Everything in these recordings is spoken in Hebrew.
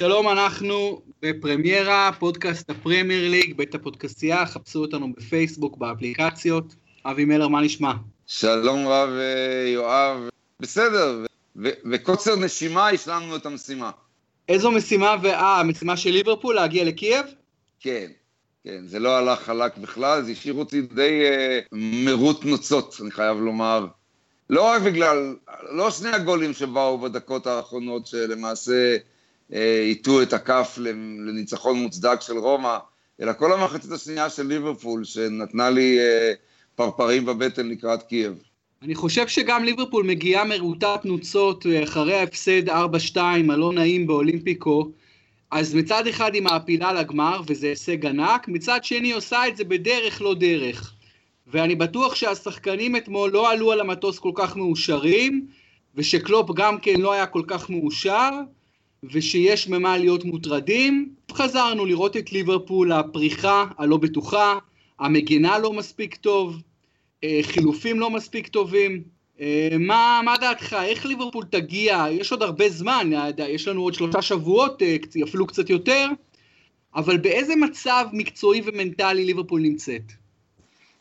שלום, אנחנו בפרמיירה, פודקאסט הפרמייר ליג, בית הפודקסייה, חפשו אותנו בפייסבוק, באפליקציות. אבי מלר, מה נשמע? שלום רב אה, יואב, בסדר, וקוצר נשימה השלמנו את המשימה. איזו משימה, ואה, המשימה של ליברפול להגיע לקייב? כן, כן, זה לא הלך חלק בכלל, זה השאיר אותי די אה, מרוט נוצות, אני חייב לומר. לא רק בגלל, לא שני הגולים שבאו בדקות האחרונות, שלמעשה הטו את הכף לניצחון מוצדק של רומא, אלא כל המחצית השנייה של ליברפול, שנתנה לי אה, פרפרים בבטן לקראת קייב. אני חושב שגם ליברפול מגיעה מרוטת נוצות אה, אחרי ההפסד 4-2 הלא נעים באולימפיקו, אז מצד אחד היא מעפילה לגמר, וזה הישג ענק, מצד שני היא עושה את זה בדרך לא דרך. ואני בטוח שהשחקנים אתמול לא עלו על המטוס כל כך מאושרים, ושקלופ גם כן לא היה כל כך מאושר, ושיש ממה להיות מוטרדים. חזרנו לראות את ליברפול, הפריחה הלא בטוחה, המגינה לא מספיק טוב, אה, חילופים לא מספיק טובים. אה, מה, מה דעתך? איך ליברפול תגיע? יש עוד הרבה זמן, יש לנו עוד שלושה שבועות, אה, אפילו קצת יותר, אבל באיזה מצב מקצועי ומנטלי ליברפול נמצאת?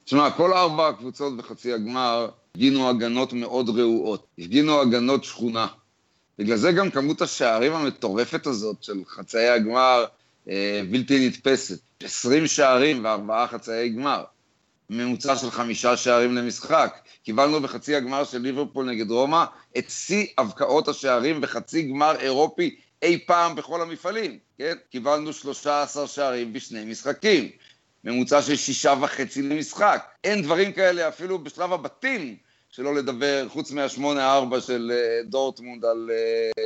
תשמע, כל ארבע הקבוצות בחצי הגמר הפגינו הגנות מאוד רעועות, הפגינו הגנות שכונה. בגלל זה גם כמות השערים המטורפת הזאת של חצאי הגמר אה, בלתי נתפסת. 20 שערים וארבעה חצאי גמר. ממוצע של חמישה שערים למשחק. קיבלנו בחצי הגמר של ליברפול נגד רומא את שיא הבקעות השערים בחצי גמר אירופי אי פעם בכל המפעלים, כן? קיבלנו 13 שערים בשני משחקים. ממוצע של שישה וחצי למשחק. אין דברים כאלה אפילו בשלב הבתים, שלא לדבר, חוץ מהשמונה ארבע של אה, דורטמונד על, אה,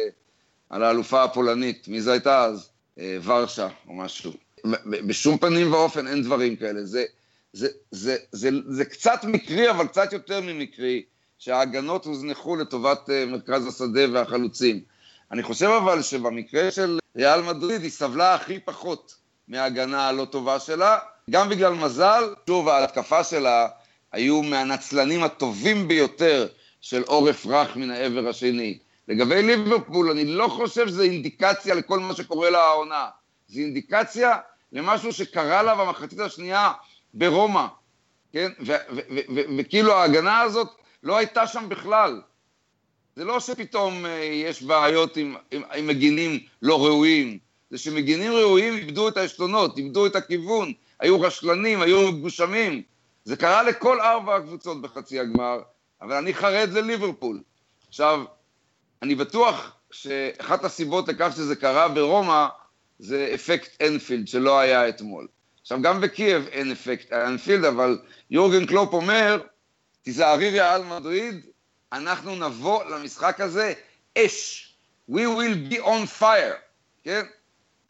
על האלופה הפולנית. מי זה הייתה אז? אה, ורשה או משהו. בשום פנים ואופן אין דברים כאלה. זה, זה, זה, זה, זה, זה קצת מקרי, אבל קצת יותר ממקרי, שההגנות הוזנחו לטובת מרכז השדה והחלוצים. אני חושב אבל שבמקרה של ריאל מדריד היא סבלה הכי פחות מההגנה הלא טובה שלה, גם בגלל מזל, שוב, ההתקפה שלה היו מהנצלנים הטובים ביותר של עורף רך מן העבר השני. לגבי ליברפול, אני לא חושב שזו אינדיקציה לכל מה שקורה לה העונה. זו אינדיקציה למשהו שקרה לה במחצית השנייה ברומא, כן? וכאילו ההגנה הזאת לא הייתה שם בכלל. זה לא שפתאום אה, יש בעיות עם, עם, עם מגינים לא ראויים, זה שמגינים ראויים איבדו את העשתונות, איבדו את הכיוון, היו רשלנים, היו מגושמים. זה קרה לכל ארבע הקבוצות בחצי הגמר, אבל אני חרד לליברפול. עכשיו, אני בטוח שאחת הסיבות לכך שזה קרה ברומא זה אפקט אנפילד שלא היה אתמול. עכשיו, גם בקייב אין אפקט אנפילד, אבל יורגן קלופ אומר, תיזהרי ריאל מדריד, אנחנו נבוא למשחק הזה אש. We will be on fire, כן?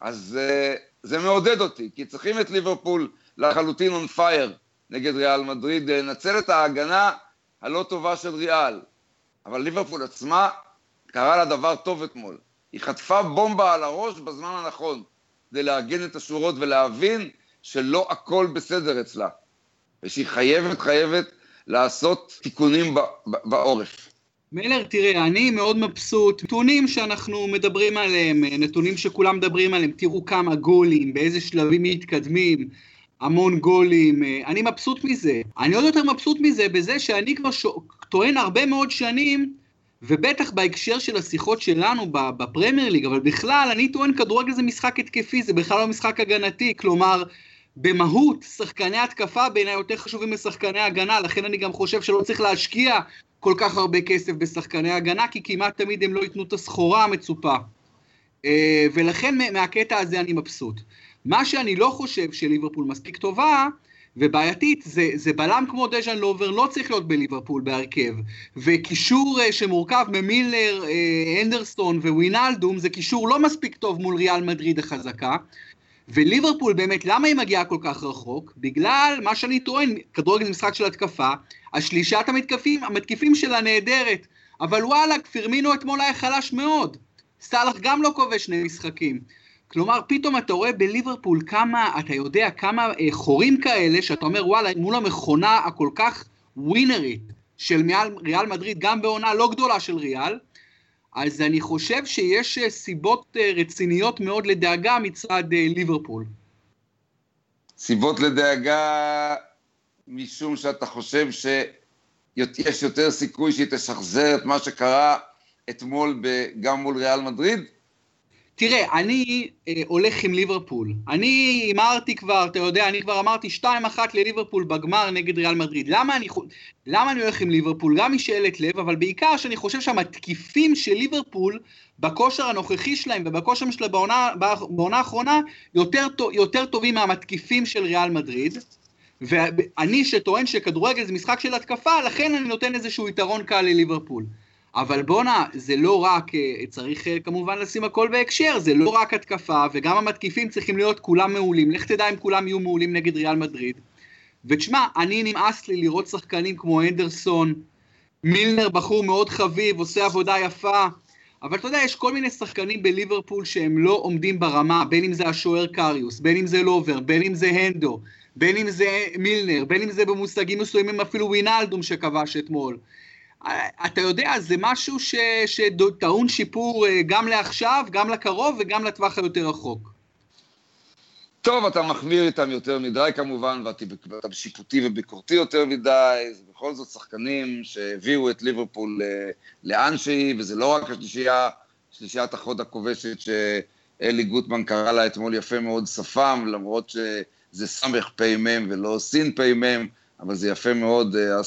אז אה, זה מעודד אותי, כי צריכים את ליברפול לחלוטין on fire נגד ריאל מדריד, לנצל את ההגנה הלא טובה של ריאל. אבל ליברפול עצמה, קרה לה דבר טוב אתמול. היא חטפה בומבה על הראש בזמן הנכון, כדי לארגן את השורות ולהבין שלא הכל בסדר אצלה, ושהיא חייבת, חייבת לעשות תיקונים בעורף. מלר, תראה, אני מאוד מבסוט. נתונים שאנחנו מדברים עליהם, נתונים שכולם מדברים עליהם, תראו כמה גולים, באיזה שלבים מתקדמים, המון גולים, אני מבסוט מזה. אני עוד יותר מבסוט מזה בזה שאני כבר ש... טוען הרבה מאוד שנים, ובטח בהקשר של השיחות שלנו בפרמייר ליג, אבל בכלל, אני טוען כדורגל זה משחק התקפי, זה בכלל לא משחק הגנתי, כלומר, במהות, שחקני התקפה בעיניי יותר חשובים משחקני הגנה, לכן אני גם חושב שלא צריך להשקיע כל כך הרבה כסף בשחקני הגנה, כי כמעט תמיד הם לא ייתנו את הסחורה המצופה. אה, ולכן מהקטע הזה אני מבסוט. מה שאני לא חושב שליברפול מספיק טובה, ובעייתית, זה, זה בלם כמו דז'אן לובר לא צריך להיות בליברפול בהרכב. וקישור uh, שמורכב ממילר, uh, אנדרסטון ווינלדום, זה קישור לא מספיק טוב מול ריאל מדריד החזקה. וליברפול באמת, למה היא מגיעה כל כך רחוק? בגלל מה שאני טוען, כדורגל משחק של התקפה, השלישת המתקפים, המתקיפים שלה נהדרת, אבל וואלה, פרמינו אתמול היה חלש מאוד. סאלח גם לא כובש שני משחקים. כלומר, פתאום אתה רואה בליברפול כמה, אתה יודע, כמה אה, חורים כאלה, שאתה אומר, וואלה, מול המכונה הכל כך ווינרית של מעל ריאל מדריד, גם בעונה לא גדולה של ריאל, אז אני חושב שיש סיבות רציניות מאוד לדאגה מצד ליברפול. סיבות לדאגה משום שאתה חושב שיש יותר סיכוי שהיא תשחזר את מה שקרה אתמול גם מול ריאל מדריד? תראה, אני אה, הולך עם ליברפול. אני הימרתי כבר, אתה יודע, אני כבר אמרתי 2-1 לליברפול בגמר נגד ריאל מדריד. למה אני, למה אני הולך עם ליברפול? גם משאלת לב, אבל בעיקר שאני חושב שהמתקיפים של ליברפול, בכושר הנוכחי שלהם ובכושר שלה בעונה, בעונה האחרונה, יותר, יותר טובים מהמתקיפים של ריאל מדריד. ואני שטוען שכדורגל זה משחק של התקפה, לכן אני נותן איזשהו יתרון קל לליברפול. אבל בואנה, זה לא רק, אה, צריך אה, כמובן לשים הכל בהקשר, זה לא רק התקפה, וגם המתקיפים צריכים להיות כולם מעולים. לך תדע אם כולם יהיו מעולים נגד ריאל מדריד. ותשמע, אני נמאס לי לראות שחקנים כמו אנדרסון, מילנר בחור מאוד חביב, עושה עבודה יפה, אבל אתה יודע, יש כל מיני שחקנים בליברפול שהם לא עומדים ברמה, בין אם זה השוער קריוס, בין אם זה לובר, בין אם זה הנדו, בין אם זה מילנר, בין אם זה במושגים מסוימים אפילו וינאלדום שכבש אתמול. אתה יודע, זה משהו שטעון שיפור אה, גם לעכשיו, גם לקרוב וגם לטווח היותר רחוק. טוב, אתה מחמיר איתם יותר מדי כמובן, ואתה שיפוטי וביקורתי יותר מדי, זה בכל זאת שחקנים שהביאו את ליברפול אה, לאן שהיא, וזה לא רק השלישייה, שלישיית החוד הכובשת שאלי גוטמן קרא לה אתמול יפה מאוד שפם, למרות שזה סמך פ"מ ולא סין פ"מ, אבל זה יפה מאוד, אה,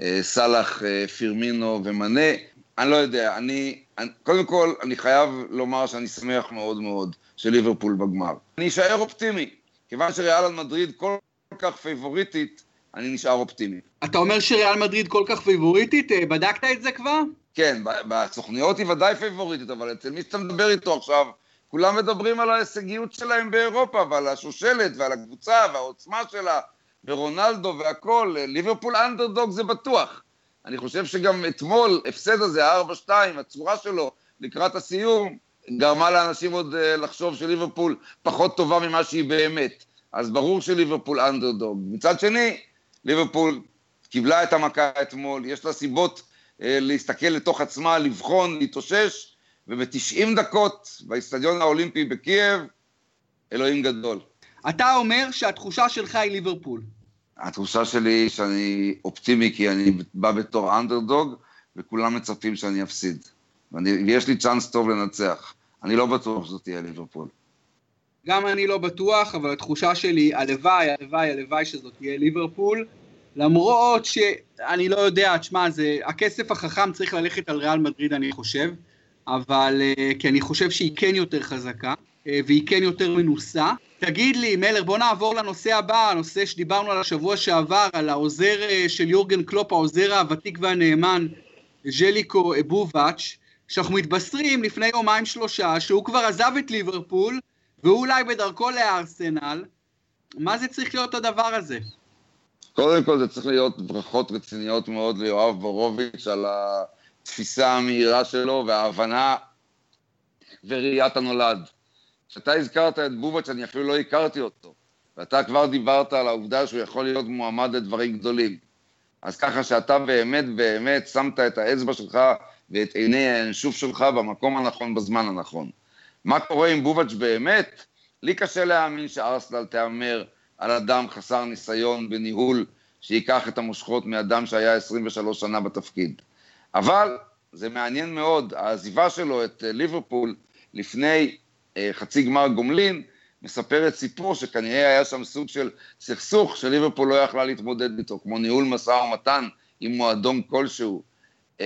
אה, סאלח, אה, פירמינו ומנה. אני לא יודע, אני, אני, קודם כל, אני חייב לומר שאני שמח מאוד מאוד של ליברפול בגמר. אני אשאר אופטימי, כיוון שריאל מדריד כל כך פייבוריטית, אני נשאר אופטימי. אתה אומר שריאל מדריד כל כך פייבוריטית? בדקת את זה כבר? כן, בסוכניות היא ודאי פייבוריטית, אבל אצל מי שאתה מדבר איתו עכשיו, כולם מדברים על ההישגיות שלהם באירופה, ועל השושלת, ועל הקבוצה, והעוצמה שלה, ורונלדו והכל, ליברפול אנדרדוג זה בטוח. אני חושב שגם אתמול, הפסד הזה, ה-4-2, הצורה שלו לקראת הסיום, גרמה לאנשים עוד uh, לחשוב שליברפול פחות טובה ממה שהיא באמת. אז ברור שליברפול אנדרדוג. מצד שני, ליברפול קיבלה את המכה אתמול, יש לה סיבות uh, להסתכל לתוך עצמה, לבחון, להתאושש, וב-90 דקות באיצטדיון האולימפי בקייב, אלוהים גדול. אתה אומר שהתחושה שלך היא ליברפול. התחושה שלי היא שאני אופטימי כי אני בא בתור אנדרדוג, וכולם מצפים שאני אפסיד. ויש לי צ'אנס טוב לנצח. אני לא בטוח שזאת תהיה ליברפול. גם אני לא בטוח, אבל התחושה שלי, הלוואי, הלוואי, הלוואי שזאת תהיה ליברפול. למרות שאני לא יודע, תשמע, זה, הכסף החכם צריך ללכת על ריאל מדריד, אני חושב, אבל, אה, כי אני חושב שהיא כן יותר חזקה. אה, והיא כן יותר מנוסה. תגיד לי, מלר, בוא נעבור לנושא הבא, הנושא שדיברנו על השבוע שעבר, על העוזר אה, של יורגן קלופ, העוזר הוותיק והנאמן, ז'ליקו בובאץ', שאנחנו מתבשרים לפני יומיים שלושה, שהוא כבר עזב את ליברפול, והוא אולי בדרכו לארסנל. מה זה צריך להיות הדבר הזה? קודם כל זה צריך להיות ברכות רציניות מאוד ליואב בורוביץ' על התפיסה המהירה שלו וההבנה וראיית הנולד. כשאתה הזכרת את בובץ', אני אפילו לא הכרתי אותו, ואתה כבר דיברת על העובדה שהוא יכול להיות מועמד לדברים גדולים. אז ככה שאתה באמת באמת שמת את האצבע שלך ואת עיני האנשוף שלך במקום הנכון בזמן הנכון. מה קורה עם בובץ' באמת? לי קשה להאמין שארסנל תהמר על אדם חסר ניסיון בניהול שייקח את המושכות מאדם שהיה 23 שנה בתפקיד. אבל זה מעניין מאוד, העזיבה שלו את ליברפול לפני חצי גמר גומלין, מספרת סיפור שכנראה היה שם סוג של סכסוך שליברפול לא יכלה להתמודד איתו, כמו ניהול משא ומתן עם מועדון כלשהו. Uh,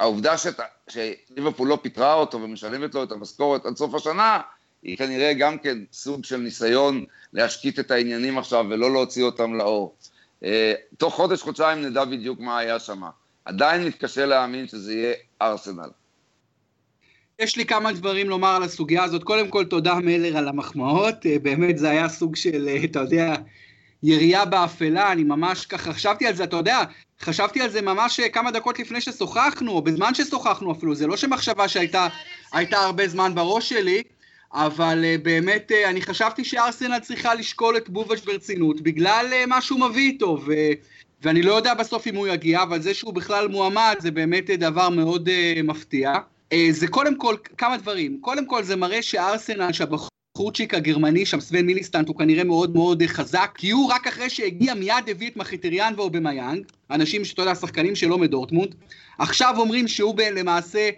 העובדה שת, שליברפול לא פיטרה אותו ומשלמת לו את המשכורת עד סוף השנה, היא כנראה גם כן סוג של ניסיון להשקיט את העניינים עכשיו ולא להוציא אותם לאור. Uh, תוך חודש, חודשיים נדע בדיוק מה היה שם. עדיין מתקשה להאמין שזה יהיה ארסנל. יש לי כמה דברים לומר על הסוגיה הזאת. קודם כל, תודה מלר על המחמאות. אה, באמת זה היה סוג של, אה, אתה יודע, ירייה באפלה, אני ממש ככה חשבתי על זה, אתה יודע, חשבתי על זה ממש אה, כמה דקות לפני ששוחחנו, או בזמן ששוחחנו אפילו, זה לא שמחשבה שהייתה הרבה זמן בראש שלי, אבל באמת אני חשבתי שארסנל צריכה לשקול את בובש ברצינות, בגלל מה שהוא מביא איתו, ו... ואני לא יודע בסוף אם הוא יגיע, אבל זה שהוא בכלל מועמד זה באמת דבר מאוד מפתיע. אה, זה קודם כל כמה דברים. קודם כל זה מראה שארסנל, שהבחורצ'יק הגרמני, שם סוון מיסלינטט, הוא כנראה מאוד מאוד חזק, כי הוא רק אחרי שהגיע מיד הביא את מחיטריאן ואובמיאנג, אנשים שאתה יודע, שחקנים שלו מדורטמונד. עכשיו אומרים שהוא למעשה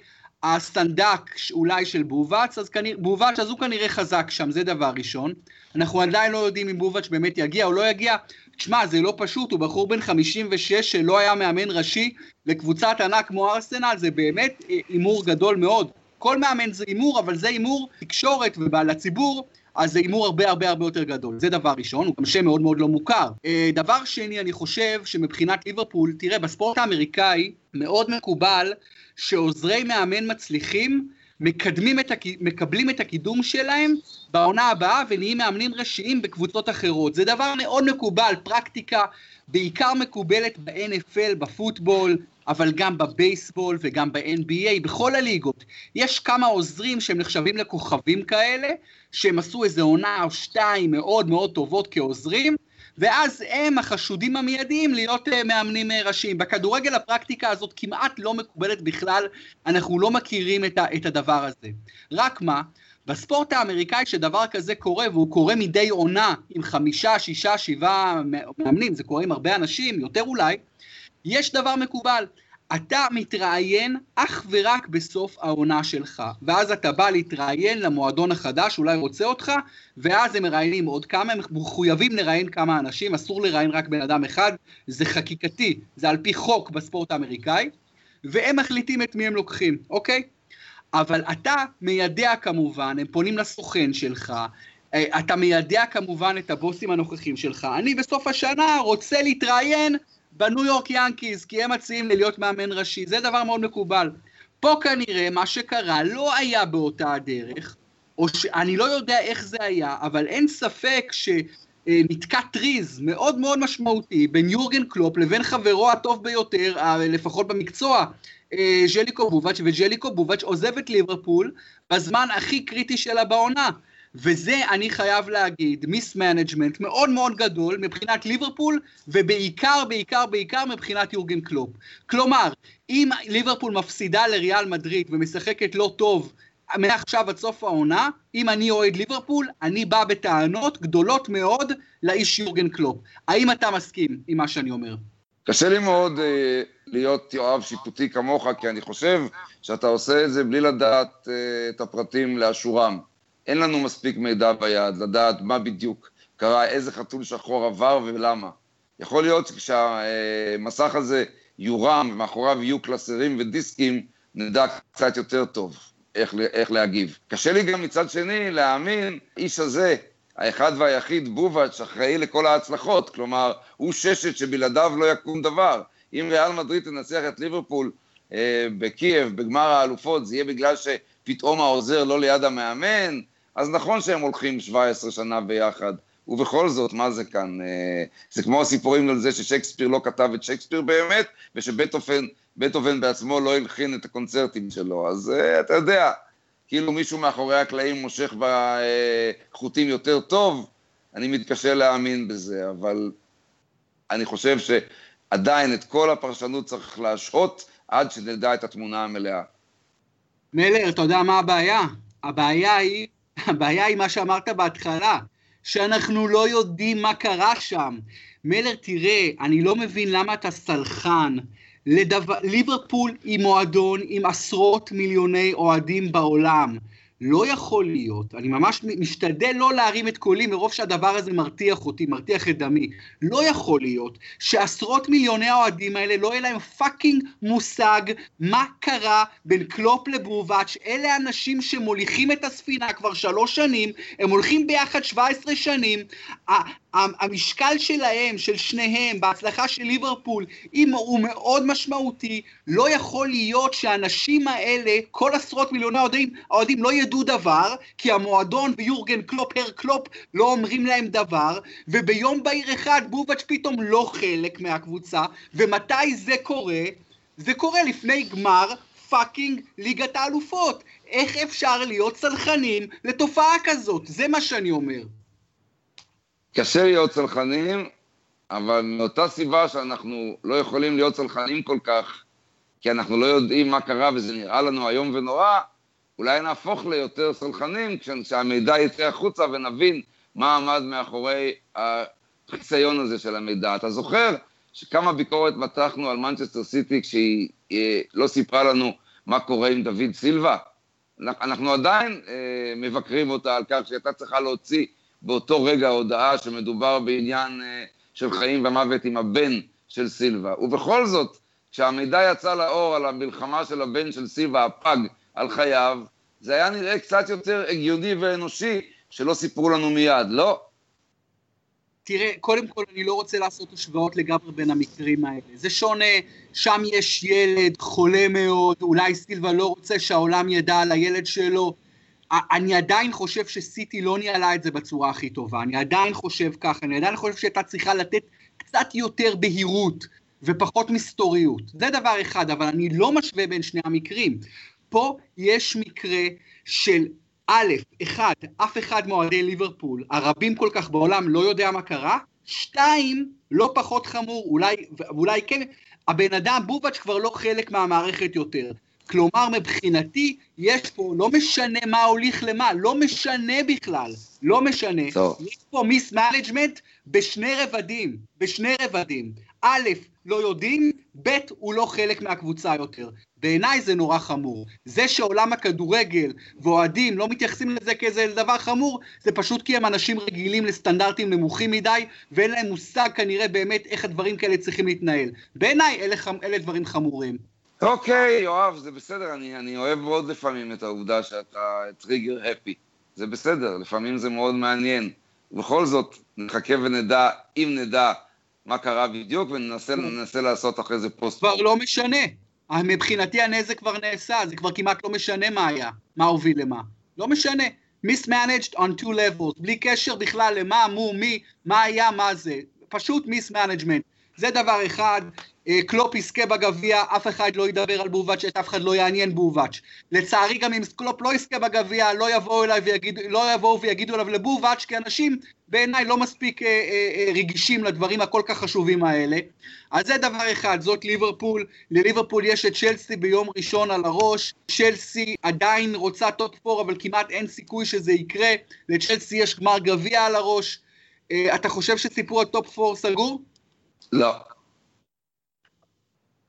הסנדק אולי של בובאץ', אז כנראה, בובאץ' אז הוא כנראה חזק שם, זה דבר ראשון. אנחנו עדיין לא יודעים אם בובץ' באמת יגיע או לא יגיע. תשמע, זה לא פשוט, הוא בחור בן 56 שלא היה מאמן ראשי לקבוצת ענק כמו ארסנל, זה באמת הימור גדול מאוד. כל מאמן זה הימור, אבל זה הימור תקשורת ולציבור, אז זה הימור הרבה הרבה הרבה יותר גדול. זה דבר ראשון, הוא גם שם מאוד מאוד לא מוכר. אה, דבר שני, אני חושב שמבחינת ליברפול, תראה, בספורט האמריקאי מאוד מקובל שעוזרי מאמן מצליחים מקדמים את הכ... מקבלים את הקידום שלהם בעונה הבאה ונהיים מאמנים ראשיים בקבוצות אחרות. זה דבר מאוד מקובל, פרקטיקה בעיקר מקובלת ב-NFL, בפוטבול, אבל גם בבייסבול וגם ב-NBA, בכל הליגות. יש כמה עוזרים שהם נחשבים לכוכבים כאלה, שהם עשו איזה עונה או שתיים מאוד מאוד טובות כעוזרים, ואז הם החשודים המיידיים להיות uh, מאמנים uh, ראשיים. בכדורגל הפרקטיקה הזאת כמעט לא מקובלת בכלל, אנחנו לא מכירים את, ה, את הדבר הזה. רק מה, בספורט האמריקאי שדבר כזה קורה, והוא קורה מדי עונה עם חמישה, שישה, שבעה מאמנים, זה קורה עם הרבה אנשים, יותר אולי, יש דבר מקובל. אתה מתראיין אך ורק בסוף העונה שלך, ואז אתה בא להתראיין למועדון החדש, אולי רוצה אותך, ואז הם מראיינים עוד כמה, הם מחויבים לראיין כמה אנשים, אסור לראיין רק בן אדם אחד, זה חקיקתי, זה על פי חוק בספורט האמריקאי, והם מחליטים את מי הם לוקחים, אוקיי? אבל אתה מיידע כמובן, הם פונים לסוכן שלך, אה, אתה מיידע כמובן את הבוסים הנוכחים שלך, אני בסוף השנה רוצה להתראיין בניו יורק ינקיז, כי הם מציעים לי להיות מאמן ראשי, זה דבר מאוד מקובל. פה כנראה מה שקרה לא היה באותה הדרך, או שאני לא יודע איך זה היה, אבל אין ספק שנתקע טריז מאוד מאוד משמעותי בין יורגן קלופ לבין חברו הטוב ביותר, לפחות במקצוע, אה, ז'ליקו בובאץ', וז'ליקו בובאץ' עוזב את ליברפול בזמן הכי קריטי שלה בעונה. וזה, אני חייב להגיד, mismanagement מאוד מאוד גדול מבחינת ליברפול, ובעיקר, בעיקר, בעיקר מבחינת יורגן קלופ. כלומר, אם ליברפול מפסידה לריאל מדריד ומשחקת לא טוב מעכשיו עד סוף העונה, אם אני אוהד ליברפול, אני בא בטענות גדולות מאוד לאיש יורגן קלופ. האם אתה מסכים עם מה שאני אומר? קשה לי מאוד אה, להיות יואב שיפוטי כמוך, כי אני חושב שאתה עושה את זה בלי לדעת אה, את הפרטים לאשורם. אין לנו מספיק מידע ביד לדעת מה בדיוק קרה, איזה חתול שחור עבר ולמה. יכול להיות שכשהמסך הזה יורם ומאחוריו יהיו קלסרים ודיסקים, נדע קצת יותר טוב איך, איך להגיב. קשה לי גם מצד שני להאמין, איש הזה, האחד והיחיד בובץ', אחראי לכל ההצלחות, כלומר, הוא ששת שבלעדיו לא יקום דבר. אם ריאל מדריד תנצח את ליברפול אה, בקייב, בגמר האלופות, זה יהיה בגלל שפתאום העוזר לא ליד המאמן, אז נכון שהם הולכים 17 שנה ביחד, ובכל זאת, מה זה כאן? אה, זה כמו הסיפורים על זה ששייקספיר לא כתב את שייקספיר באמת, ושבטהובן בעצמו לא הלחין את הקונצרטים שלו. אז אה, אתה יודע, כאילו מישהו מאחורי הקלעים מושך בחוטים יותר טוב, אני מתקשה להאמין בזה, אבל אני חושב שעדיין את כל הפרשנות צריך להשהות עד שנדע את התמונה המלאה. מלר, אתה יודע מה הבעיה? הבעיה היא הבעיה היא מה שאמרת בהתחלה, שאנחנו לא יודעים מה קרה שם. מלר, תראה, אני לא מבין למה אתה סלחן. לדבר... ליברפול היא מועדון עם עשרות מיליוני אוהדים בעולם. לא יכול להיות, אני ממש משתדל לא להרים את קולי מרוב שהדבר הזה מרתיח אותי, מרתיח את דמי. לא יכול להיות שעשרות מיליוני האוהדים האלה לא יהיה להם fucking מושג מה קרה בין קלופ לבובץ', אלה אנשים שמוליכים את הספינה כבר שלוש שנים, הם הולכים ביחד 17 שנים, המשקל שלהם, של שניהם, בהצלחה של ליברפול, הוא מאוד משמעותי. לא יכול להיות שהאנשים האלה, כל עשרות מיליוני האוהדים, האוהדים לא ידעו דבר, כי המועדון ויורגן קלופ, Herr קלופ, לא אומרים להם דבר, וביום בהיר אחד בובץ' פתאום לא חלק מהקבוצה, ומתי זה קורה? זה קורה לפני גמר פאקינג ליגת האלופות. איך אפשר להיות צלחנים לתופעה כזאת? זה מה שאני אומר. קשה להיות צלחנים, אבל מאותה סיבה שאנחנו לא יכולים להיות צלחנים כל כך כי אנחנו לא יודעים מה קרה וזה נראה לנו איום ונורא, אולי נהפוך ליותר סלחנים כשהמידע יצא החוצה ונבין מה עמד מאחורי החיסיון הזה של המידע. אתה זוכר שכמה ביקורת מתחנו על מנצ'סטר סיטי כשהיא אה, לא סיפרה לנו מה קורה עם דוד סילבה? אנחנו עדיין אה, מבקרים אותה על כך שהייתה צריכה להוציא באותו רגע הודעה שמדובר בעניין אה, של חיים ומוות עם הבן של סילבה. ובכל זאת, כשהמידע יצא לאור על המלחמה של הבן של סילבה, הפג, על חייו, זה היה נראה קצת יותר הגיוני ואנושי שלא סיפרו לנו מיד, לא? תראה, קודם כל אני לא רוצה לעשות השוואות לגמרי בין המקרים האלה. זה שונה, שם יש ילד חולה מאוד, אולי סילבה לא רוצה שהעולם ידע על הילד שלו. אני עדיין חושב שסיטי לא ניהלה את זה בצורה הכי טובה, אני עדיין חושב ככה, אני עדיין חושב שהייתה צריכה לתת קצת יותר בהירות ופחות מסתוריות. זה דבר אחד, אבל אני לא משווה בין שני המקרים. פה יש מקרה של א', אחד, אף אחד מאוהדי ליברפול, הרבים כל כך בעולם, לא יודע מה קרה, שתיים, לא פחות חמור, אולי, אולי כן, הבן אדם, בובץ' כבר לא חלק מהמערכת יותר. כלומר, מבחינתי, יש פה, לא משנה מה הוליך למה, לא משנה בכלל, לא משנה. טוב. יש פה mismanagement בשני רבדים, בשני רבדים. א', לא יודעים, ב', הוא לא חלק מהקבוצה יותר. בעיניי זה נורא חמור. זה שעולם הכדורגל ואוהדים לא מתייחסים לזה כאיזה דבר חמור, זה פשוט כי הם אנשים רגילים לסטנדרטים נמוכים מדי, ואין להם מושג כנראה באמת איך הדברים כאלה צריכים להתנהל. בעיניי אלה, אלה דברים חמורים. אוקיי, יואב, זה בסדר, אני, אני אוהב מאוד לפעמים את העובדה שאתה trigger happy. זה בסדר, לפעמים זה מאוד מעניין. ובכל זאת, נחכה ונדע, אם נדע, מה קרה בדיוק, וננסה לעשות אחרי זה פוסט. כבר לא משנה. מבחינתי הנזק כבר נעשה, זה כבר כמעט לא משנה מה היה, מה הוביל למה. לא משנה. mismanaged on two levels, בלי קשר בכלל למה, מו, מי, מה היה, מה זה. פשוט mismanagement. זה דבר אחד, אה, קלופ יזכה בגביע, אף אחד לא ידבר על בובץ', את אף אחד לא יעניין בובץ'. לצערי גם אם קלופ לא יזכה בגביע, לא יבואו אליי ויגיד, לא יבואו ויגידו עליו לבובץ', כי אנשים בעיניי לא מספיק אה, אה, אה, רגישים לדברים הכל כך חשובים האלה. אז זה דבר אחד, זאת ליברפול. לליברפול יש את צ'לסי ביום ראשון על הראש. צ'לסי עדיין רוצה top four, אבל כמעט אין סיכוי שזה יקרה. לצ'לסי יש גמר גביע על הראש. אה, אתה חושב שסיפור ה top four סגור? לא.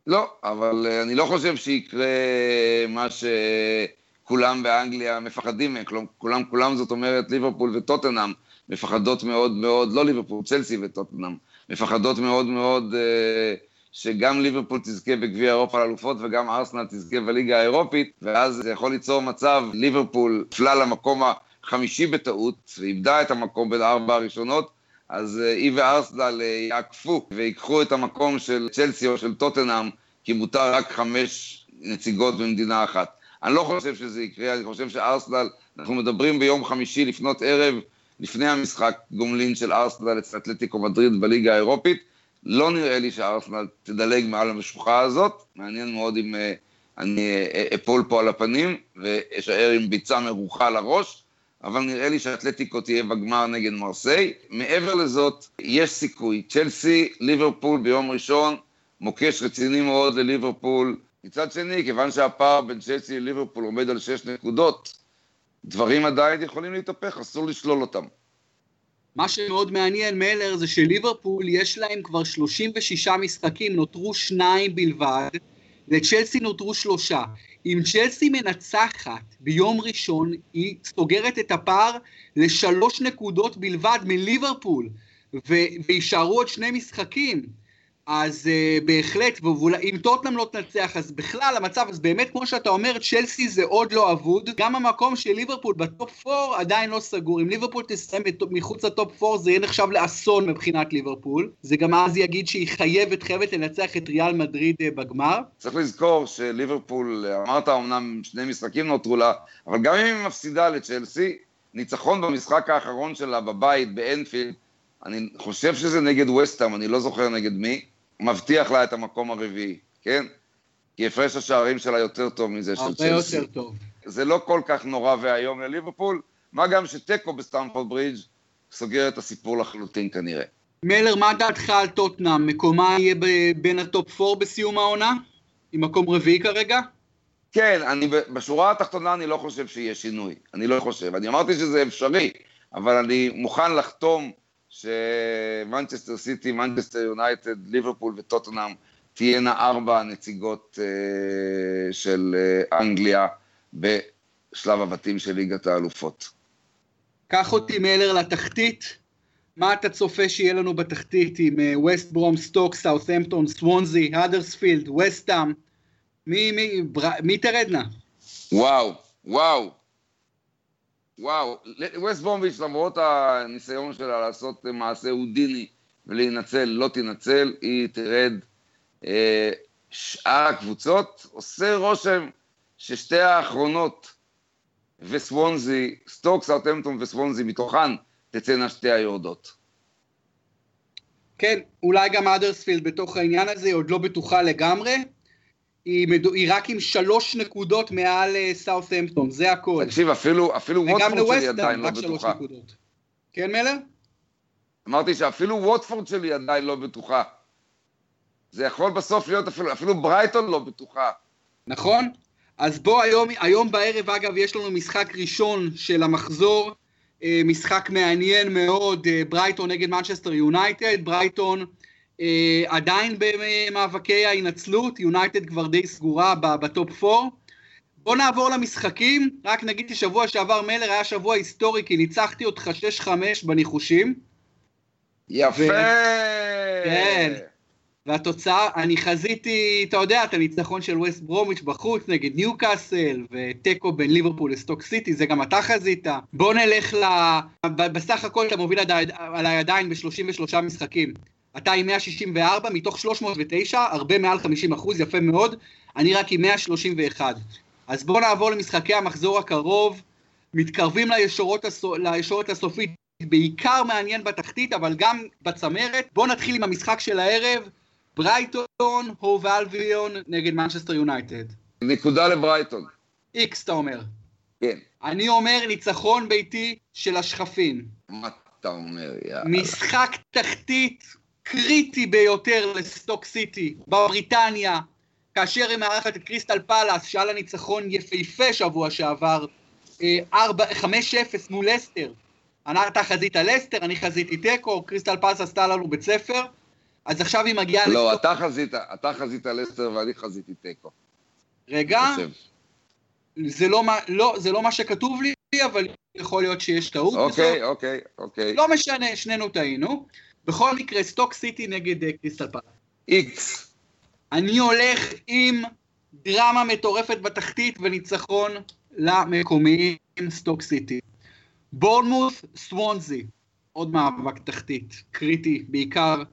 לא, אבל אה, אני לא חושב שיקרה מה שכולם באנגליה מפחדים מהם. כולם, כולם זאת אומרת ליברפול וטוטנאם מפחדות מאוד מאוד, לא ליברפול, צלסי וטוטנאם, מפחדות מאוד מאוד אה, שגם ליברפול תזכה בגביע אירופה לאלופות וגם ארסנל תזכה בליגה האירופית, ואז זה יכול ליצור מצב, ליברפול נפלה למקום החמישי בטעות, ואיבדה את המקום בין הארבע הראשונות, אז אה, היא וארסנל אה, יעקפו ויקחו את המקום של צ'לסי או של טוטנאם, כי מותר רק חמש נציגות במדינה אחת. אני לא חושב שזה יקרה, אני חושב שארסנל, אנחנו מדברים ביום חמישי לפנות ערב, לפני המשחק גומלין של ארסנל אצל אתלטיקו מדריד בליגה האירופית. לא נראה לי שארסנל תדלג מעל המשוכה הזאת, מעניין מאוד אם uh, אני אפול פה על הפנים ואשאר עם ביצה מרוחה על הראש. אבל נראה לי שאתלטיקו תהיה בגמר נגד מרסיי. מעבר לזאת, יש סיכוי. צ'לסי, ליברפול ביום ראשון, מוקש רציני מאוד לליברפול. מצד שני, כיוון שהפער בין צ'לסי לליברפול עומד על שש נקודות, דברים עדיין יכולים להתהפך, אסור לשלול אותם. מה שמאוד מעניין, מלר, זה שליברפול יש להם כבר 36 משחקים, נותרו שניים בלבד, לצ'לסי נותרו שלושה. אם צ'לסי מנצחת ביום ראשון, היא סוגרת את הפער לשלוש נקודות בלבד מליברפול, ויישארו עוד שני משחקים. אז uh, בהחלט, ואם טוטנאם לא תנצח, אז בכלל המצב, אז באמת כמו שאתה אומר, צ'לסי זה עוד לא אבוד, גם המקום של ליברפול ב top 4 עדיין לא סגור, אם ליברפול תסיים מחוץ ל top 4 זה יהיה נחשב לאסון מבחינת ליברפול, זה גם אז יגיד שהיא חייבת, חייבת לנצח את ריאל מדריד uh, בגמר. צריך לזכור שליברפול, אמרת אמנם שני משחקים נותרו לה, אבל גם אם היא מפסידה לצ'לסי, ניצחון במשחק האחרון שלה בבית, באנפילד, אני חושב שזה נגד וסטאם, אני לא זוכר נגד מי, מבטיח לה את המקום הרביעי, כן? כי הפרש השערים שלה יותר טוב מזה של צ'לסי. הרבה יותר טוב. זה לא כל כך נורא ואיום לליברפול, מה גם שתיקו בסטנפורד ברידג' סוגר את הסיפור לחלוטין כנראה. מלר, מה דעתך על טוטנאם? מקומה יהיה בין ה top 4 בסיום העונה? עם מקום רביעי כרגע? כן, אני, בשורה התחתונה אני לא חושב שיהיה שינוי. אני לא חושב. אני אמרתי שזה אפשרי, אבל אני מוכן לחתום שמנצ'סטר סיטי, מנצ'סטר יונייטד, ליברפול וטוטנאם תהיינה ארבע נציגות uh, של uh, אנגליה בשלב הבתים של ליגת האלופות. קח אותי מלר לתחתית. מה אתה צופה שיהיה לנו בתחתית עם ווסט ברום, סטוק, סאות'מפטון, סוונזי, האדרספילד, ווסטאם? מי, מי, בר... מי תרדנה? וואו, וואו. וואו, ווסט ברומיץ' למרות הניסיון שלה לעשות מעשה הודיני ולהינצל, לא תינצל, היא תרד. אה, שאר הקבוצות, עושה רושם ששתי האחרונות וסוונזי, סטוק, סאוטהמפטון וסוונזי, מתוכן תצאנה שתי היורדות. כן, אולי גם אדרספילד בתוך העניין הזה, היא עוד לא בטוחה לגמרי. היא, מדו, היא רק עם שלוש נקודות מעל אה, סאות'המפטון, זה הכל. תקשיב, אפילו, אפילו ווטפורד שלי עדיין לא בטוחה. כן, מלר? אמרתי שאפילו ווטפורד שלי עדיין לא בטוחה. זה יכול בסוף להיות אפילו, אפילו ברייטון לא בטוחה. נכון. אז בוא, היום, היום בערב, אגב, יש לנו משחק ראשון של המחזור, אה, משחק מעניין מאוד, אה, ברייטון נגד מנצ'סטר יונייטד, ברייטון אה, עדיין במאבקי ההינצלות, יונייטד כבר די סגורה ב top 4. בוא נעבור למשחקים, רק נגיד ששבוע שעבר מלר היה שבוע היסטורי, כי ניצחתי אותך 6-5 בניחושים. יפה! ו... כן. והתוצאה, אני חזיתי, אתה יודע, את הניצחון של ווסט ברומיץ' בחוץ נגד ניוקאסל, ותיקו בין ליברפול לסטוק סיטי, זה גם אתה חזית. בוא נלך ל... בסך הכל אתה מוביל עליי עדיין ב-33 משחקים. אתה עם 164 מתוך 309, הרבה מעל 50 אחוז, יפה מאוד. אני רק עם 131. אז בואו נעבור למשחקי המחזור הקרוב. מתקרבים לישורות, הסו... לישורת הסופית, בעיקר מעניין בתחתית, אבל גם בצמרת. בואו נתחיל עם המשחק של הערב. ברייטון הוב אלביון נגד מנצ'סטר יונייטד. נקודה לברייטון. איקס אתה אומר. כן. אני אומר ניצחון ביתי של השחפים. מה אתה אומר, יאללה. משחק תחתית קריטי ביותר לסטוק סיטי בבריטניה, כאשר היא מארחת את קריסטל פאלאס, שהיה לה ניצחון יפהפה שבוע שעבר, 5-0 אה, מול לסטר. אתה חזית לסטר, אני חזיתי תיקו, קריסטל פאלאס עשתה לנו בית ספר, אז עכשיו היא מגיעה... לא, אתה חזית, אתה חזית לסטר ואני חזיתי תיקו. רגע, זה לא, לא, זה לא מה שכתוב לי, אבל יכול להיות שיש טעות. אוקיי, אוקיי, אוקיי. לא משנה, שנינו טעינו. בכל מקרה, סטוק סיטי נגד אה, קריסטל פאלאס. איקס. אני הולך עם דרמה מטורפת בתחתית וניצחון למקומיים סטוק סיטי. בורנמוס, סוונזי. עוד מאבק תחתית, קריטי, בעיקר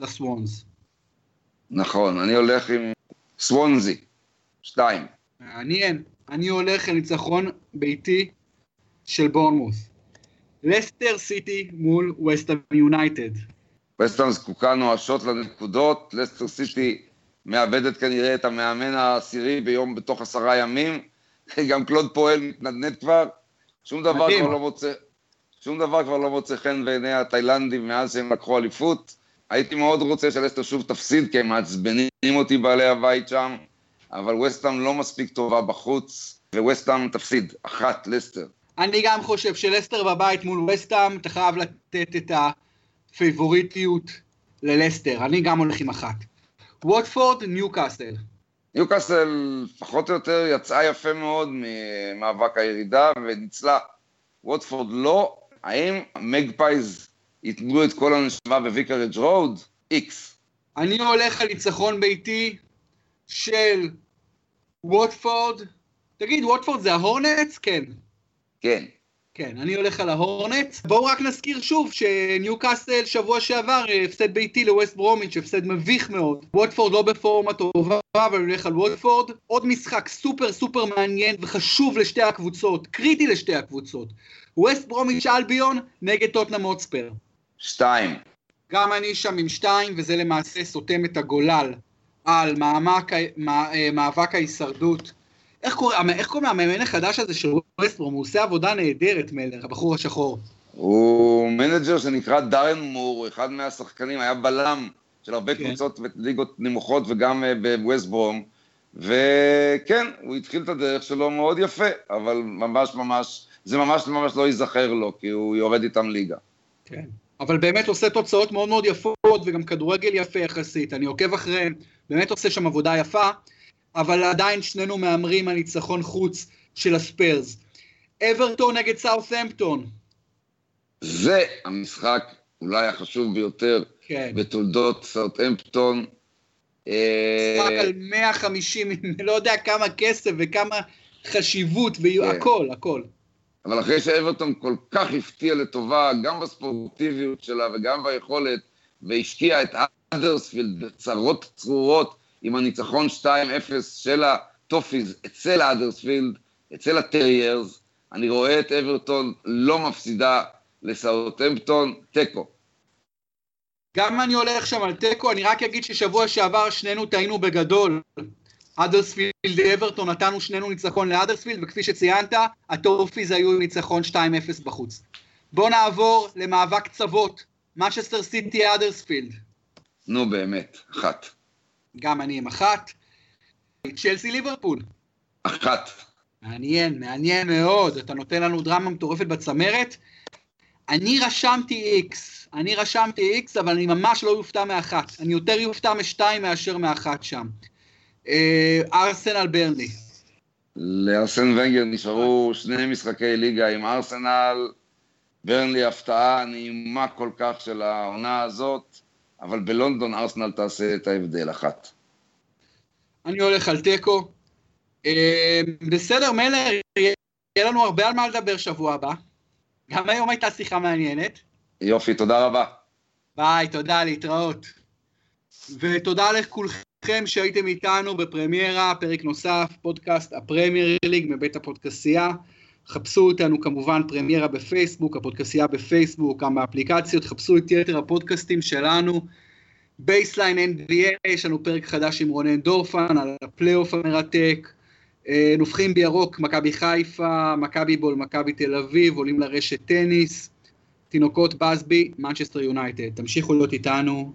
לסוונז. נכון, אני הולך עם סוונזי, שתיים. מעניין. אני הולך לניצחון ביתי של בורנמוס. לסטר סיטי מול וסטהאם יונייטד. וסטהאם זקוקה נואשות לנקודות, לסטר סיטי מאבדת כנראה את המאמן העשירי ביום בתוך עשרה ימים, גם קלוד פועל מתנדנד כבר, שום דבר מדהים. כבר לא מוצא, שום דבר כבר לא מוצא חן בעיני התאילנדים מאז שהם לקחו אליפות. הייתי מאוד רוצה שלסטר שוב תפסיד, כי הם מעצבנים אותי בעלי הבית שם, אבל וסטהאם לא מספיק טובה בחוץ, וווסטהאם תפסיד, אחת לסטר. אני גם חושב שלסטר בבית מול וסטאם, אתה חייב לתת את הפייבוריטיות ללסטר. אני גם הולך עם אחת. ווטפורד, ניוקאסל. ניוקאסל פחות או יותר יצאה יפה מאוד ממאבק הירידה וניצלה. ווטפורד לא. האם מגפייס ייתנו את כל הנשמה בוויקרג' רוד? איקס. אני הולך על ניצחון ביתי של ווטפורד. תגיד, ווטפורד זה ההורנטס? כן. כן. כן, אני הולך על ההורנטס. בואו רק נזכיר שוב שניו קאסל שבוע שעבר אה, הפסד ביתי לווסט ברומיץ', הפסד מביך מאוד. ווטפורד לא בפורמה טובה, אבל אני הולך על ווטפורד. עוד משחק סופר סופר מעניין וחשוב לשתי הקבוצות, קריטי לשתי הקבוצות. ווסט ברומיץ' אלביון נגד טוטנאם הוטספר. שתיים. גם אני שם עם שתיים, וזה למעשה סותם את הגולל על מאבק, אה, מאבק ההישרדות איך קוראים למאמן החדש הזה של ווסטברום? הוא עושה עבודה נהדרת, מלר, הבחור השחור. הוא מנג'ר שנקרא דארן מור, אחד מהשחקנים, היה בלם של הרבה כן. קבוצות וליגות נמוכות וגם uh, בווסטברום, וכן, הוא התחיל את הדרך שלו מאוד יפה, אבל ממש ממש, זה ממש ממש לא ייזכר לו, כי הוא יורד איתם ליגה. כן, אבל באמת עושה תוצאות מאוד מאוד יפות, וגם כדורגל יפה יחסית, אני עוקב אחריהם, באמת עושה שם עבודה יפה, אבל עדיין שנינו מהמרים על ניצחון חוץ של הספיירס. אברטון נגד סאות'המפטון. זה המשחק אולי החשוב ביותר כן. בתולדות סאות'המפטון. משחק על 150, לא יודע כמה כסף וכמה חשיבות, והכל, כן. הכל. אבל אחרי שאברטון כל כך הפתיע לטובה, גם בספורטיביות שלה וגם ביכולת, והשקיעה את אדרספילד בצרות צרורות עם הניצחון 2-0 של הטופיז אצל אדרספילד, אצל הטריירס, אני רואה את אברטון לא מפסידה לסאוטהמפטון, תיקו. גם אני הולך שם על תיקו, אני רק אגיד ששבוע שעבר שנינו טעינו בגדול. אדרספילד אברטון, נתנו שנינו ניצחון לאדרספילד, וכפי שציינת, הטופיז היו ניצחון 2-0 בחוץ. בואו נעבור למאבק צוות, משסטר סיטי אדרספילד. נו באמת, אחת. גם אני עם אחת. צ'לסי ליברפול. אחת. מעניין, מעניין מאוד. אתה נותן לנו דרמה מטורפת בצמרת. אני רשמתי איקס, אני רשמתי איקס, אבל אני ממש לא יופתע מאחת. אני יותר יופתע משתיים מאשר מאחת שם. אה, ארסנל ברני. לארסן ונגר נשארו שני משחקי ליגה עם ארסנל, ברנלי הפתעה נעימה כל כך של העונה הזאת, אבל בלונדון ארסנל תעשה את ההבדל אחת. אני הולך על תיקו. אה, בסדר, מלר, יהיה לנו הרבה על מה לדבר שבוע הבא. גם היום הייתה שיחה מעניינת. יופי, תודה רבה. ביי, תודה, להתראות. ותודה לכולכם שהייתם איתנו בפרמיירה, פרק נוסף, פודקאסט הפרמייר ליג מבית הפודקסייה. חפשו אותנו כמובן פרמיירה בפייסבוק, הפודקסייה בפייסבוק, גם באפליקציות, חפשו את יתר הפודקאסטים שלנו. בייסליין NBA, יש לנו פרק חדש עם רונן דורפן על הפלייאוף המרתק. אה, נובחים בירוק, מכבי חיפה, מכבי בול, מכבי תל אביב, עולים לרשת טניס, תינוקות בסבי, מנצ'סטר יונייטד. תמשיכו להיות איתנו,